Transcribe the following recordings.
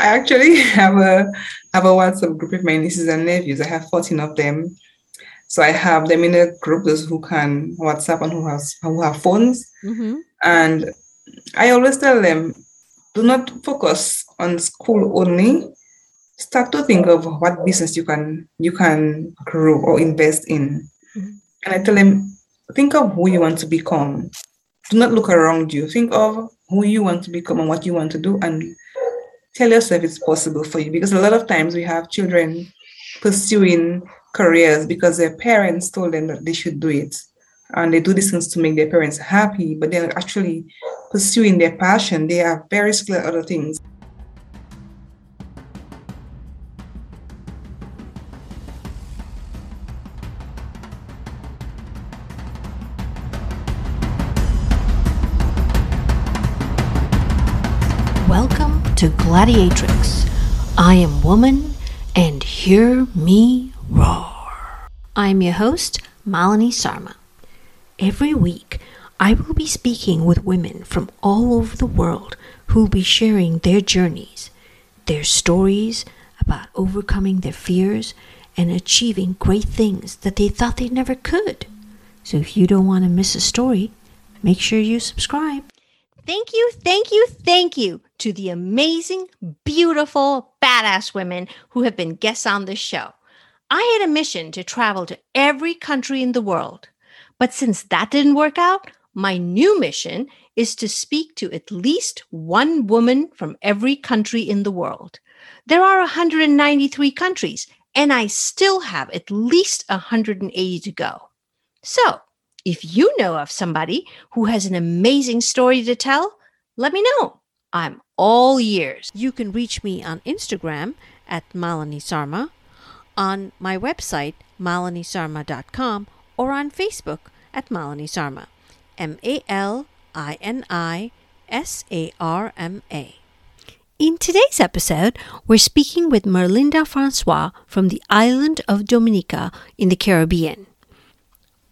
I actually have a have a WhatsApp group with my nieces and nephews. I have 14 of them. So I have them in a group, those who can WhatsApp and who has who have phones. Mm-hmm. And I always tell them, do not focus on school only. Start to think of what business you can you can grow or invest in. Mm-hmm. And I tell them, think of who you want to become. Do not look around you. Think of who you want to become and what you want to do and tell yourself it's possible for you because a lot of times we have children pursuing careers because their parents told them that they should do it. And they do these things to make their parents happy but they're actually pursuing their passion. They are very skilled at other things to Gladiatrix. I am woman, and hear me roar. I'm your host, Malini Sarma. Every week, I will be speaking with women from all over the world who will be sharing their journeys, their stories about overcoming their fears and achieving great things that they thought they never could. So if you don't want to miss a story, make sure you subscribe. Thank you, thank you, thank you to the amazing, beautiful, badass women who have been guests on this show. I had a mission to travel to every country in the world. But since that didn't work out, my new mission is to speak to at least one woman from every country in the world. There are 193 countries, and I still have at least 180 to go. So, if you know of somebody who has an amazing story to tell, let me know. I'm all ears. You can reach me on Instagram at Malini Sarma, on my website, malinisarma.com, or on Facebook at Malini Sarma. M A L I N I S A R M A. In today's episode, we're speaking with Merlinda Francois from the island of Dominica in the Caribbean.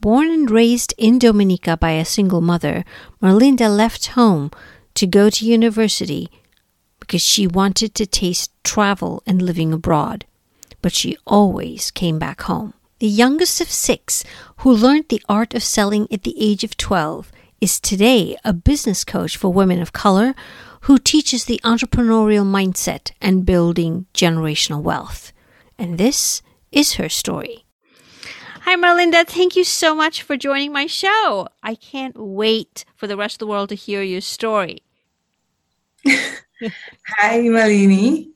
Born and raised in Dominica by a single mother, Merlinda left home to go to university because she wanted to taste travel and living abroad, but she always came back home. The youngest of six, who learned the art of selling at the age of 12, is today a business coach for women of color who teaches the entrepreneurial mindset and building generational wealth. And this is her story. Hi, Merlinda. Thank you so much for joining my show. I can't wait for the rest of the world to hear your story. Hi, Malini.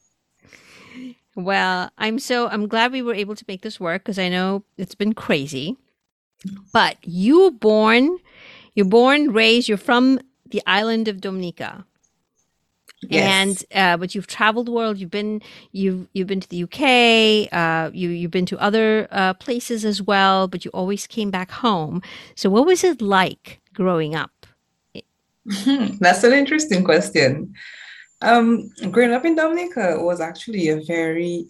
Well, I'm so I'm glad we were able to make this work because I know it's been crazy. But you were born, you're born, raised, you're from the island of Dominica. Yes. And uh, but you've traveled the world. You've been you've you've been to the UK. Uh, you you've been to other uh, places as well. But you always came back home. So what was it like growing up? That's an interesting question. Um, growing up in Dominica was actually a very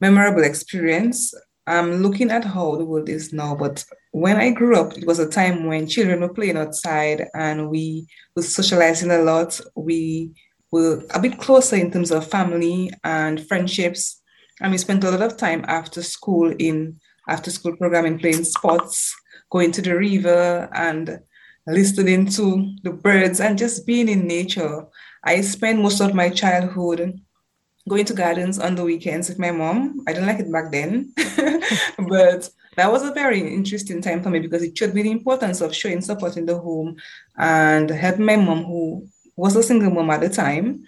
memorable experience. I'm looking at how the world is now, but when I grew up, it was a time when children were playing outside and we were socializing a lot. We were a bit closer in terms of family and friendships. And we spent a lot of time after school in after school programming, playing sports, going to the river and listening to the birds and just being in nature. I spent most of my childhood going to gardens on the weekends with my mom. I didn't like it back then, but that was a very interesting time for me because it showed me the importance of showing support in the home and helping my mom, who was a single mom at the time,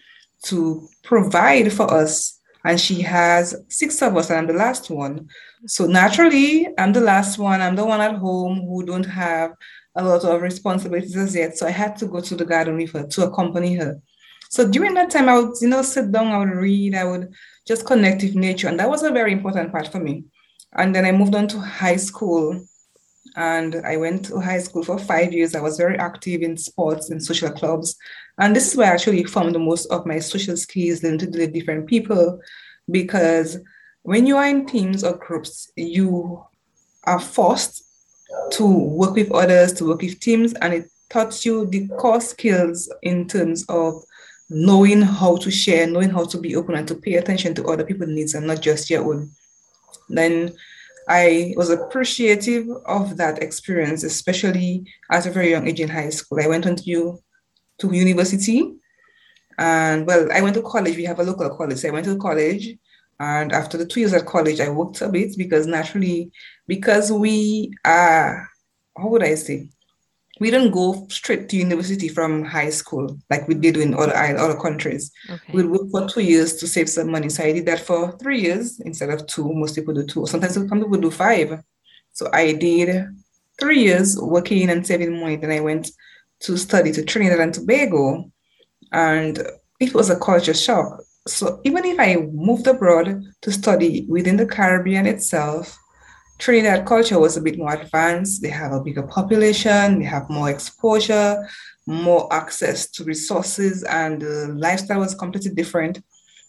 to provide for us. And she has six of us, and I'm the last one. So naturally, I'm the last one. I'm the one at home who don't have a lot of responsibilities as yet. So I had to go to the garden with her to accompany her. So during that time, I would, you know, sit down, I would read, I would just connect with nature. And that was a very important part for me. And then I moved on to high school. And I went to high school for five years. I was very active in sports and social clubs. And this is where I actually formed the most of my social skills, then to with different people. Because when you are in teams or groups, you are forced to work with others, to work with teams, and it taught you the core skills in terms of knowing how to share, knowing how to be open and to pay attention to other people's needs and not just your own. Then I was appreciative of that experience, especially at a very young age in high school. I went on to, to university and well, I went to college. We have a local college. So I went to college. And after the two years at college, I worked a bit because naturally, because we are, how would I say? We don't go straight to university from high school like we did in other other countries. Okay. We work for two years to save some money. So I did that for three years instead of two. Most people do two. Sometimes some people do five. So I did three years working and saving money. Then I went to study to Trinidad and Tobago and it was a culture shock. So even if I moved abroad to study within the Caribbean itself, Trinidad culture was a bit more advanced. They have a bigger population, they have more exposure, more access to resources, and the lifestyle was completely different.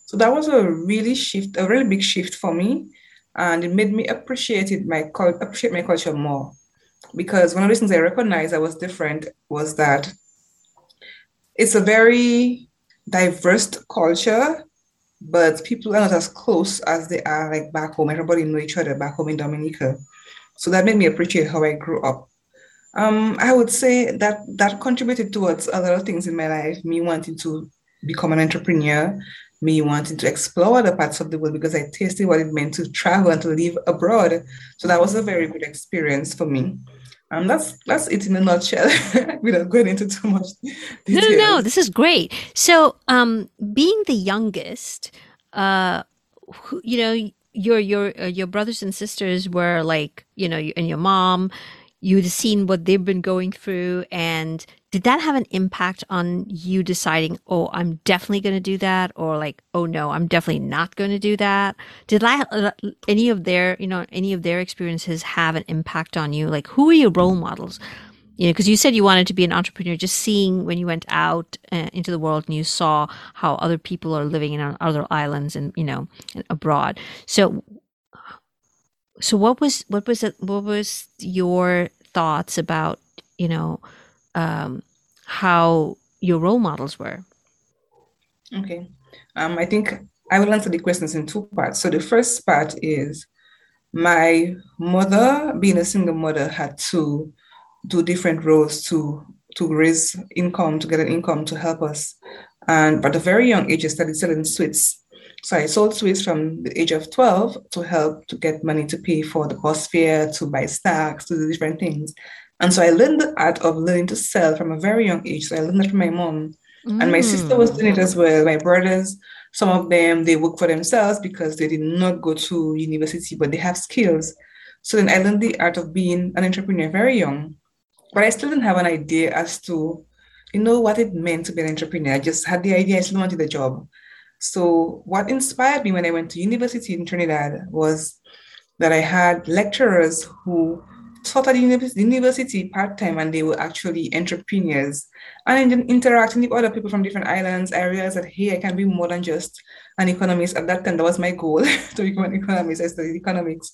So that was a really shift, a really big shift for me, and it made me appreciate it, my appreciate my culture more. Because one of the things I recognized I was different was that it's a very diverse culture, but people are not as close as they are like back home. Everybody know each other back home in Dominica. So that made me appreciate how I grew up. Um, I would say that that contributed towards a lot of things in my life, me wanting to become an entrepreneur, me wanting to explore other parts of the world because I tasted what it meant to travel and to live abroad. So that was a very good experience for me. Um, that's that's it in a nutshell. Without going into too much. Details. No, no, no. This is great. So, um, being the youngest, uh, who, you know, your your uh, your brothers and sisters were like, you know, and your mom, you'd seen what they've been going through, and did that have an impact on you deciding oh i'm definitely going to do that or like oh no i'm definitely not going to do that did that uh, any of their you know any of their experiences have an impact on you? Like who are your role models? You know because you said you wanted to be an entrepreneur. Just seeing when you went out uh, into the world and you saw how other people are living in other islands and you know abroad. So so what was what was it what was your thoughts about you know um, how your role models were. Okay. Um, I think I will answer the questions in two parts. So the first part is my mother, being a single mother, had to do different roles to to raise income, to get an income to help us. And at a very young age, I started selling sweets. So I sold sweets from the age of 12 to help to get money to pay for the bus fare, to buy stacks, to do different things. And so I learned the art of learning to sell from a very young age. So I learned that from my mom. Mm. And my sister was doing it as well. My brothers, some of them, they work for themselves because they did not go to university, but they have skills. So then I learned the art of being an entrepreneur very young. But I still didn't have an idea as to, you know, what it meant to be an entrepreneur. I just had the idea I still wanted a job. So what inspired me when I went to university in Trinidad was that I had lecturers who taught at the university part-time and they were actually entrepreneurs and then interacting with other people from different islands, areas that, hey, I can be more than just an economist. At that time, that was my goal to become an economist. I studied economics.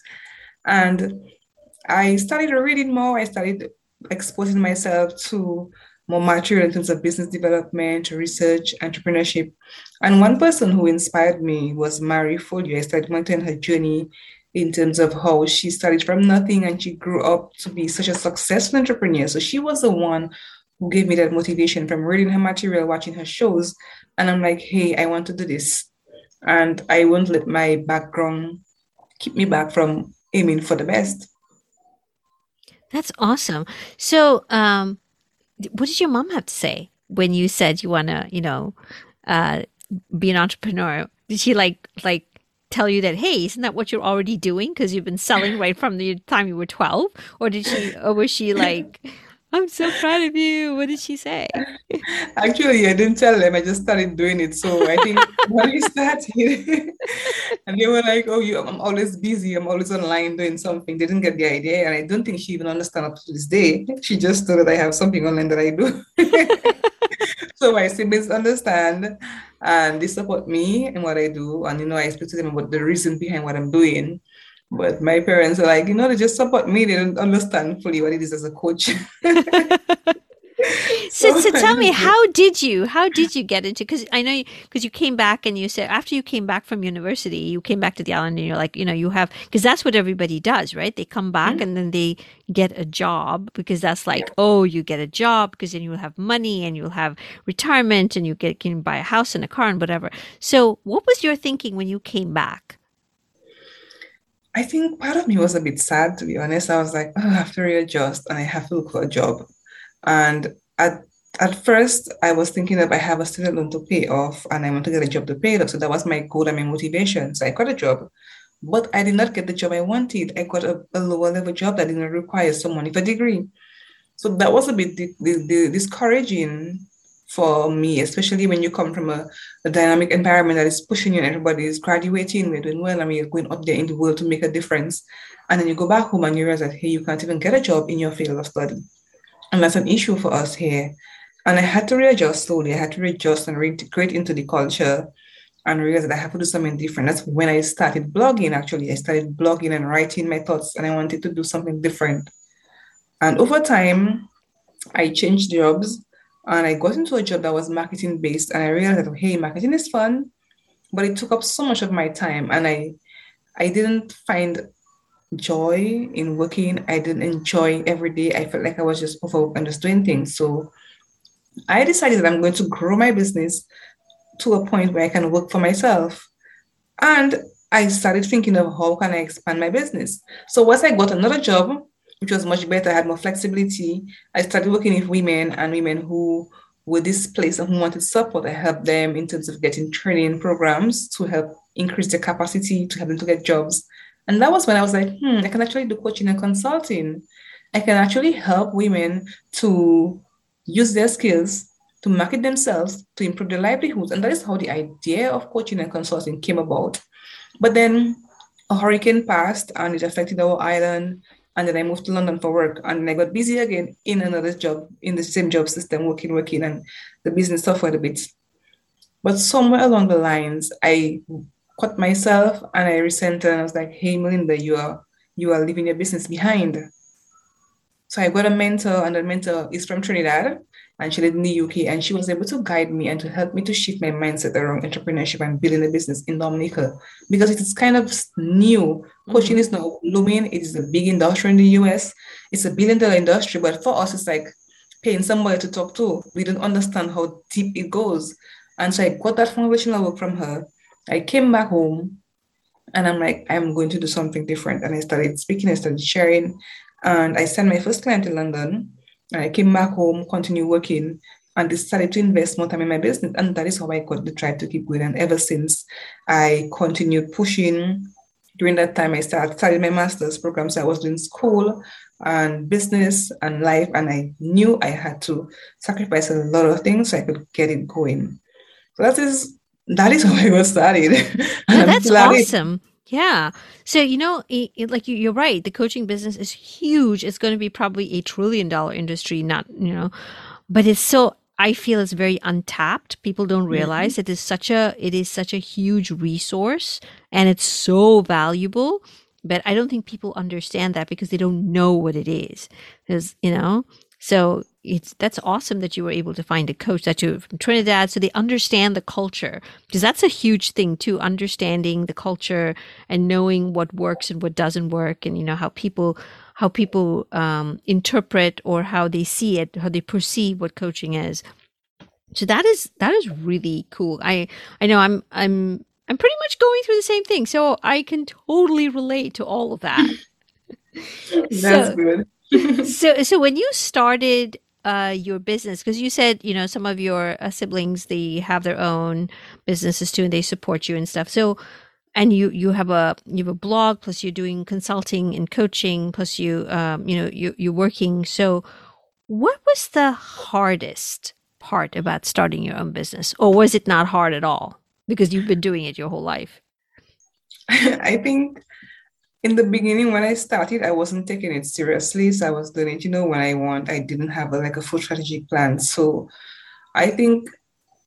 And I started reading more. I started exposing myself to more material in terms of business development, research, entrepreneurship. And one person who inspired me was Marie Forleo. I started monitoring her journey in terms of how she started from nothing and she grew up to be such a successful entrepreneur. So she was the one who gave me that motivation from reading her material, watching her shows. And I'm like, hey, I want to do this. And I won't let my background keep me back from aiming for the best. That's awesome. So, um, what did your mom have to say when you said you want to, you know, uh, be an entrepreneur? Did she like like tell you that hey isn't that what you're already doing? Because you've been selling right from the time you were 12 or did she or was she like i'm so proud of you. What did she say? Actually i didn't tell them. I just started doing it. So i think when we started and they were like oh you i'm always busy. I'm always online doing something. They didn't get the idea. And i don't think she even understand up to this day. She just thought that i have something online that i do so my siblings understand and they support me in what I do. And, you know, I explain to them about the reason behind what I'm doing. But my parents are like, you know, they just support me. They don't understand fully what it is as a coach. so, so tell me, how did you, how did you get into, cause I know, cause you came back and you said, after you came back from university, you came back to the island and you're like, you know, you have, cause that's what everybody does, right? They come back mm-hmm. and then they get a job because that's like, yeah. oh, you get a job because then you'll have money and you'll have retirement and you get, can buy a house and a car and whatever. So what was your thinking when you came back? I think part of me was a bit sad, to be honest. I was like, oh, I have to readjust and I have to look for a job. And at at first, I was thinking that I have a student loan to pay off and I want to get a job to pay it off. So that was my goal and my motivation. So I got a job, but I did not get the job I wanted. I got a, a lower level job that didn't require someone with a degree. So that was a bit discouraging for me, especially when you come from a, a, dynamic environment that is pushing you and everybody is graduating, we're doing well, and we're going up there in the world to make a difference. And then you go back home and you realize that, hey, you can't even get a job in your field of study. And that's an issue for us here. And I had to readjust slowly. I had to readjust and reintegrate into the culture and realize that I have to do something different. That's when I started blogging, actually. I started blogging and writing my thoughts, and I wanted to do something different. And over time, I changed jobs and I got into a job that was marketing based. And I realized that, hey, marketing is fun, but it took up so much of my time. And I, I didn't find joy in working. I didn't enjoy every day. I felt like I was just just doing things. So I decided that I'm going to grow my business to a point where I can work for myself. And I started thinking of how can I expand my business. So once I got another job, which was much better, I had more flexibility. I started working with women and women who were displaced and who wanted support. I helped them in terms of getting training programs to help increase their capacity, to help them to get jobs. And that was when I was like, hmm, I can actually do coaching and consulting. I can actually help women to use their skills to market themselves, to improve their livelihoods. And that is how the idea of coaching and consulting came about. But then a hurricane passed and it affected our island. And then I moved to London for work. And I got busy again in another job, in the same job system, working, working, and the business suffered a bit. But somewhere along the lines, I caught myself and I resented and I was like, hey Merlinda, you are you are leaving your business behind. So I got a mentor, and the mentor is from Trinidad, and she lived in the UK, and she was able to guide me and to help me to shift my mindset around entrepreneurship and building a business in Dominica because it is kind of new. Coaching is not blooming; it is a big industry in the US. It's a billion dollar industry, but for us, it's like paying somebody to talk to. We don't understand how deep it goes, and so I got that foundational work from her. I came back home and I'm like, I'm going to do something different. And I started speaking, I started sharing, and I sent my first client to London. And I came back home, continued working, and decided to invest more time in my business. And that is how I got the drive to keep going. And ever since, I continued pushing. During that time, I started studying my master's program. So I was doing school and business and life. And I knew I had to sacrifice a lot of things so I could get it going. So that is that is how I was studied. Oh, that's awesome. Yeah. So, you know, it, it, like you, are right. The coaching business is huge. It's going to be probably a trillion dollar industry, not, you know, but it's so, I feel it's very untapped. People don't mm-hmm. realize mm-hmm. it is such a, it is such a huge resource and it's so valuable. But I don't think people understand that because they don't know what it is. Because, you know, so it's that's awesome that you were able to find a coach that you're from Trinidad, so they understand the culture because that's a huge thing too, understanding the culture and knowing what works and what doesn't work, and you know how people how people um, interpret or how they see it, how they perceive what coaching is. So that is that is really cool. I I know I'm I'm I'm pretty much going through the same thing, so I can totally relate to all of that. That's so, good. so so when you started uh, your business because you said you know some of your uh, siblings they have their own businesses too and they support you and stuff. So and you you have a you have a blog plus you're doing consulting and coaching plus you um, you know you, you're working. So what was the hardest part about starting your own business? Or was it not hard at all? Because you've been doing it your whole life. I think in the beginning when I started, I wasn't taking it seriously. So I was doing it, you know, when I want. I didn't have a, like a full strategic plan. So I think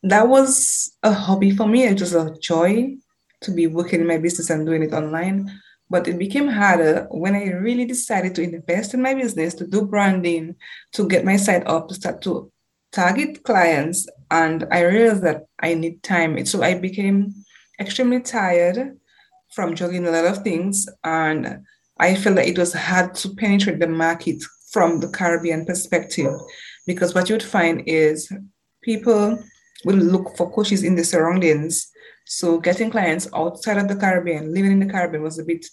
that was a hobby for me. It was a joy to be working in my business and doing it online. But it became harder when I really decided to invest in my business, to do branding, to get my site up, to start to target clients and I realized that I need time. So I became extremely tired from juggling a lot of things. And I felt that it was hard to penetrate the market from the Caribbean perspective because what you would find is people will look for coaches in the surroundings. So getting clients outside of the Caribbean, living in the Caribbean was a bit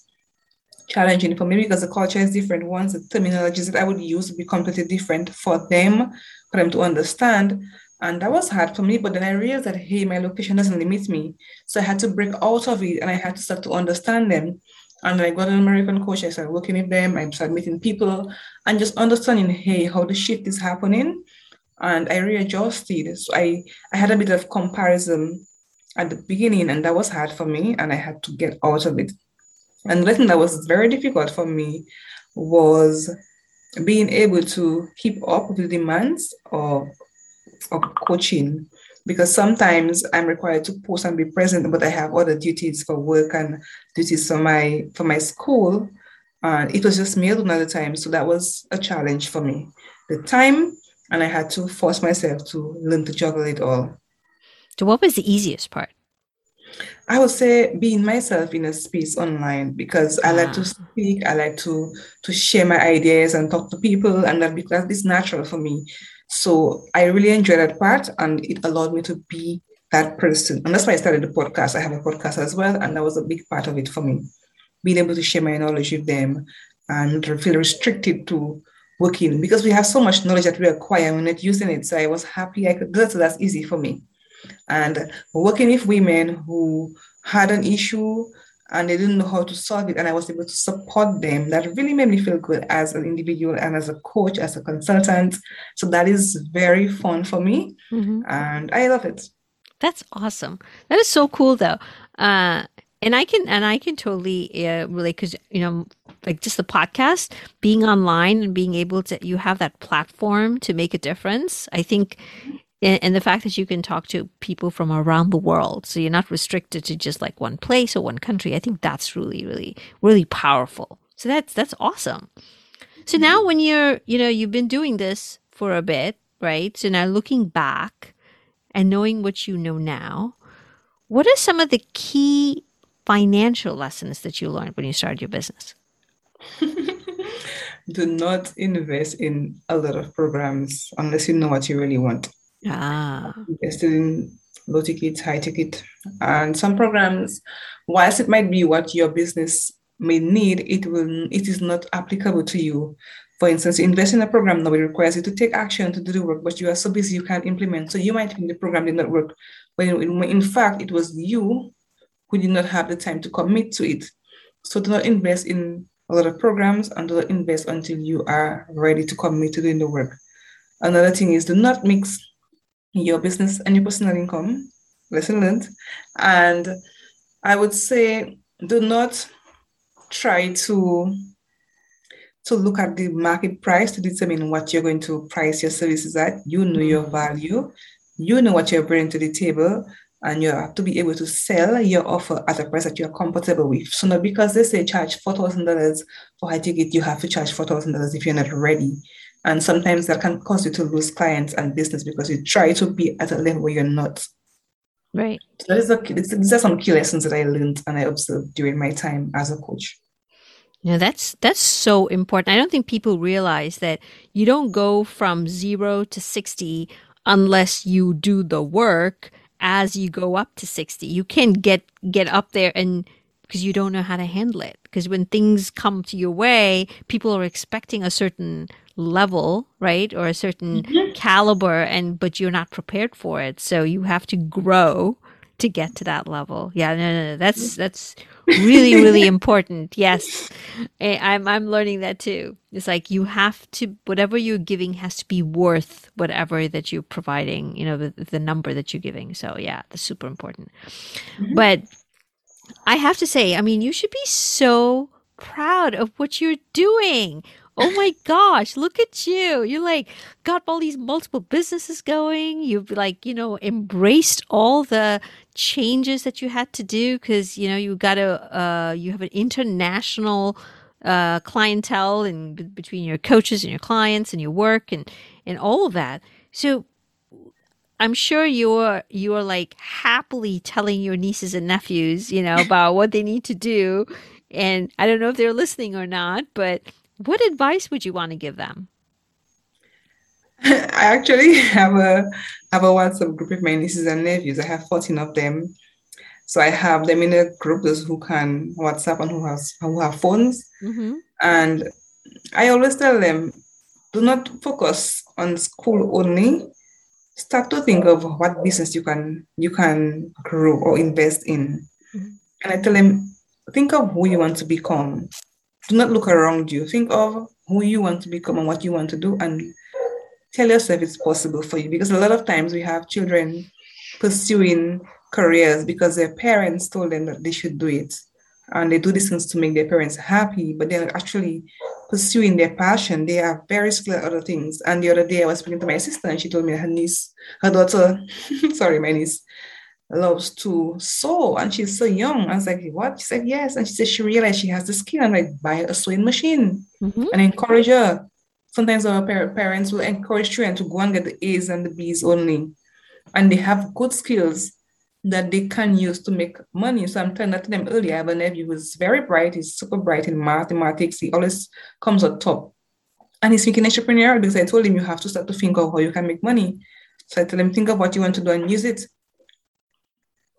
challenging for me because the culture is different. Once the terminologies that I would use would be completely different for them, for them to understand. And that was hard for me. But then I realized that, hey, my location doesn't limit me. So I had to break out of it and I had to start to understand them. And I got an American coach. I started working with them. I started meeting people and just understanding, hey, how the shift is happening. And I readjusted. So I, I had a bit of comparison at the beginning, and that was hard for me. And I had to get out of it. And the thing that was very difficult for me was being able to keep up with the demands of, of coaching because sometimes I'm required to post and be present, but I have other duties for work and duties for my for my school. And it was just me another time. So that was a challenge for me. The time and I had to force myself to learn to juggle it all. So what was the easiest part? I would say being myself in a space online because I like to ah. speak, I like to to share my ideas and talk to people, and that because it's natural for me. So I really enjoy that part, and it allowed me to be that person, and that's why I started the podcast. I have a podcast as well, and that was a big part of it for me, being able to share my knowledge with them, and feel restricted to working because we have so much knowledge that we acquire and we're not using it. So I was happy I could do that. So that's easy for me and working with women who had an issue and they didn't know how to solve it and i was able to support them. That really made me feel good as an individual and as a coach as a consultant. So that is very fun for me mm-hmm. and i love it. That's awesome. That is so cool though. Uh, and i can and i can totally uh, relate because you know like just the podcast being online and being able to you have that platform to make a difference. I think and, and the fact that you can talk to people from around the world so you're not restricted to just like one place or one country i think that's really really really powerful. So that's that's awesome. So mm-hmm. now when you're you know you've been doing this for a bit right? So now looking back and knowing what you know now what are some of the key financial lessons that you learned when you started your business? Do not invest in a lot of programs unless you know what you really want Ah. Invested in low ticket, high ticket. And some programs, whilst it might be what your business may need, it will it is not applicable to you. For instance, invest in a program it requires you to take action to do the work, but you are so busy you can't implement. So you might think the program did not work, when in fact it was you who did not have the time to commit to it. So do not invest in a lot of programs and do not invest until you are ready to commit to doing the work. Another thing is do not mix your business and your personal income. Lesson learned. And I would say do not try to to look at the market price to determine what you're going to price your services at. You know your mm-hmm. value, you know what you're bringing to the table, and you have to be able to sell your offer at a price that you're comfortable with. So not because they say charge four thousand dollars for high ticket, you have to charge four thousand dollars if you're not ready. And sometimes that can cause you to lose clients and business because you try to be at a level where you're not. Right. So that is a, these are some key lessons that I learned and I observed during my time as a coach. Yeah, that's that's so important. I don't think people realize that you don't go from zero to sixty unless you do the work as you go up to sixty. You can get get up there and because you don't know how to handle it. Because when things come to your way, people are expecting a certain level, right? Or a certain mm-hmm. caliber and but you're not prepared for it. So you have to grow to get to that level. Yeah, no, no, no. That's that's really, really important. Yes. I'm I'm learning that too. It's like you have to whatever you're giving has to be worth whatever that you're providing, you know, the, the number that you're giving. So yeah, that's super important. Mm-hmm. But I have to say, I mean, you should be so proud of what you're doing oh my gosh, look at you. You like got all these multiple businesses going. You've like, you know, embraced all the changes that you had to do because, you know, you got to, uh, you have an international uh, clientele and b- between your coaches and your clients and your work and, and all of that. So I'm sure you're you're like happily telling your nieces and nephews, you know, about what they need to do. And I don't know if they're listening or not, but what advice would you want to give them? I actually have a have a WhatsApp group with my nieces and nephews. I have 14 of them. So I have them in a group those who can WhatsApp and who has who have phones. Mm-hmm. And I always tell them, do not focus on school only. Start to think of what business you can you can grow or invest in. Mm-hmm. And I tell them, think of who you want to become. Do not look around you. Think of who you want to become and what you want to do and tell yourself it's possible for you. Because a lot of times we have children pursuing careers because their parents told them that they should do it. And they do these things to make their parents happy, but they're actually pursuing their passion. They are very skilled at other things. And the other day I was speaking to my sister and she told me her niece, her daughter, sorry, my niece, loves to sew and she's so young. I was like, what? She said, yes. And she said she realized she has the skill and like buy a sewing machine mm-hmm. and encourage her. Sometimes our parents will encourage children to go and get the A's and the B's only. And they have good skills that they can use to make money. So I'm telling that to them earlier. I have a nephew who's very bright. He's super bright in mathematics. He always comes on top. And he's thinking entrepreneurial because I told him you have to start to think of how you can make money. So I tell him, think of what you want to do and use it.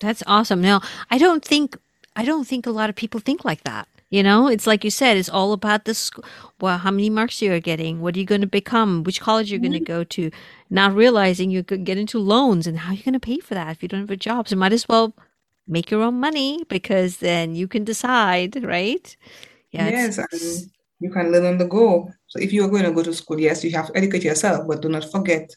That's awesome. Now, I don't think I don't think a lot of people think like that. You know, it's like you said, it's all about the school. Well, how many marks you're getting, what are you going to become, which college you're mm-hmm. going to go to, not realizing you could get into loans and how you're going to pay for that if you don't have a job. So might as well make your own money because then you can decide, right? Yeah, yes, you can learn on the go. So if you are going to go to school, yes, you have to educate yourself, but do not forget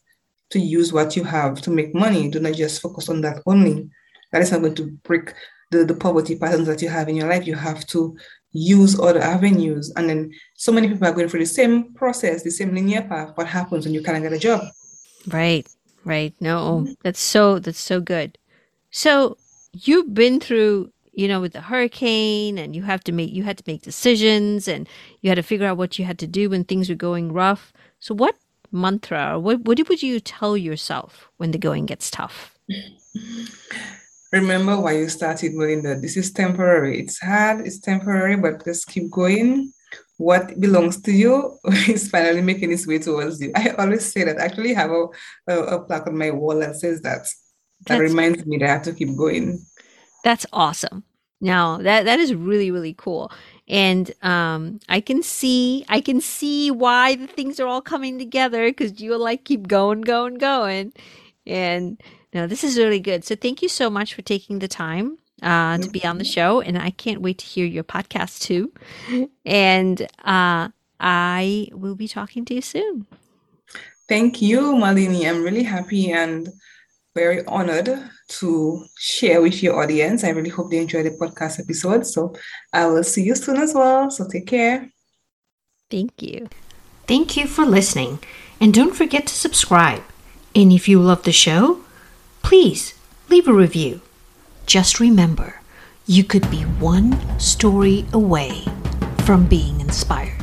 to use what you have to make money. Do not just focus on that only. That is not going to break the, the poverty patterns that you have in your life. You have to use other avenues. And then so many people are going through the same process, the same linear path. What happens when you can't get a job? Right, right. No, that's so that's so good. So you've been through, you know, with the hurricane and you have to make you had to make decisions and you had to figure out what you had to do when things were going rough. So what mantra or what what would you tell yourself when the going gets tough? Remember why you started, Merlinda. This is temporary. It's hard, it's temporary, but just keep going. What belongs to you is finally making its way towards you. I always say that. I actually have a, a, a plaque on my wall that says that. That That's, reminds me that I have to keep going. That's awesome. Now that that is really really cool, and um, I can see I can see why the things are all coming together because you will like keep going, going, going, and no, this is really good. So thank you so much for taking the time uh, to be on the show. And I can't wait to hear your podcast too. And uh, I will be talking to you soon. Thank you, Malini. I'm really happy and very honored to share with your audience. I really hope they enjoy the podcast episode. So I will see you soon as well. So take care. Thank you. Thank you for listening. And don't forget to subscribe. And if you love the show, please leave a review. Just remember, you could be one story away from being inspired.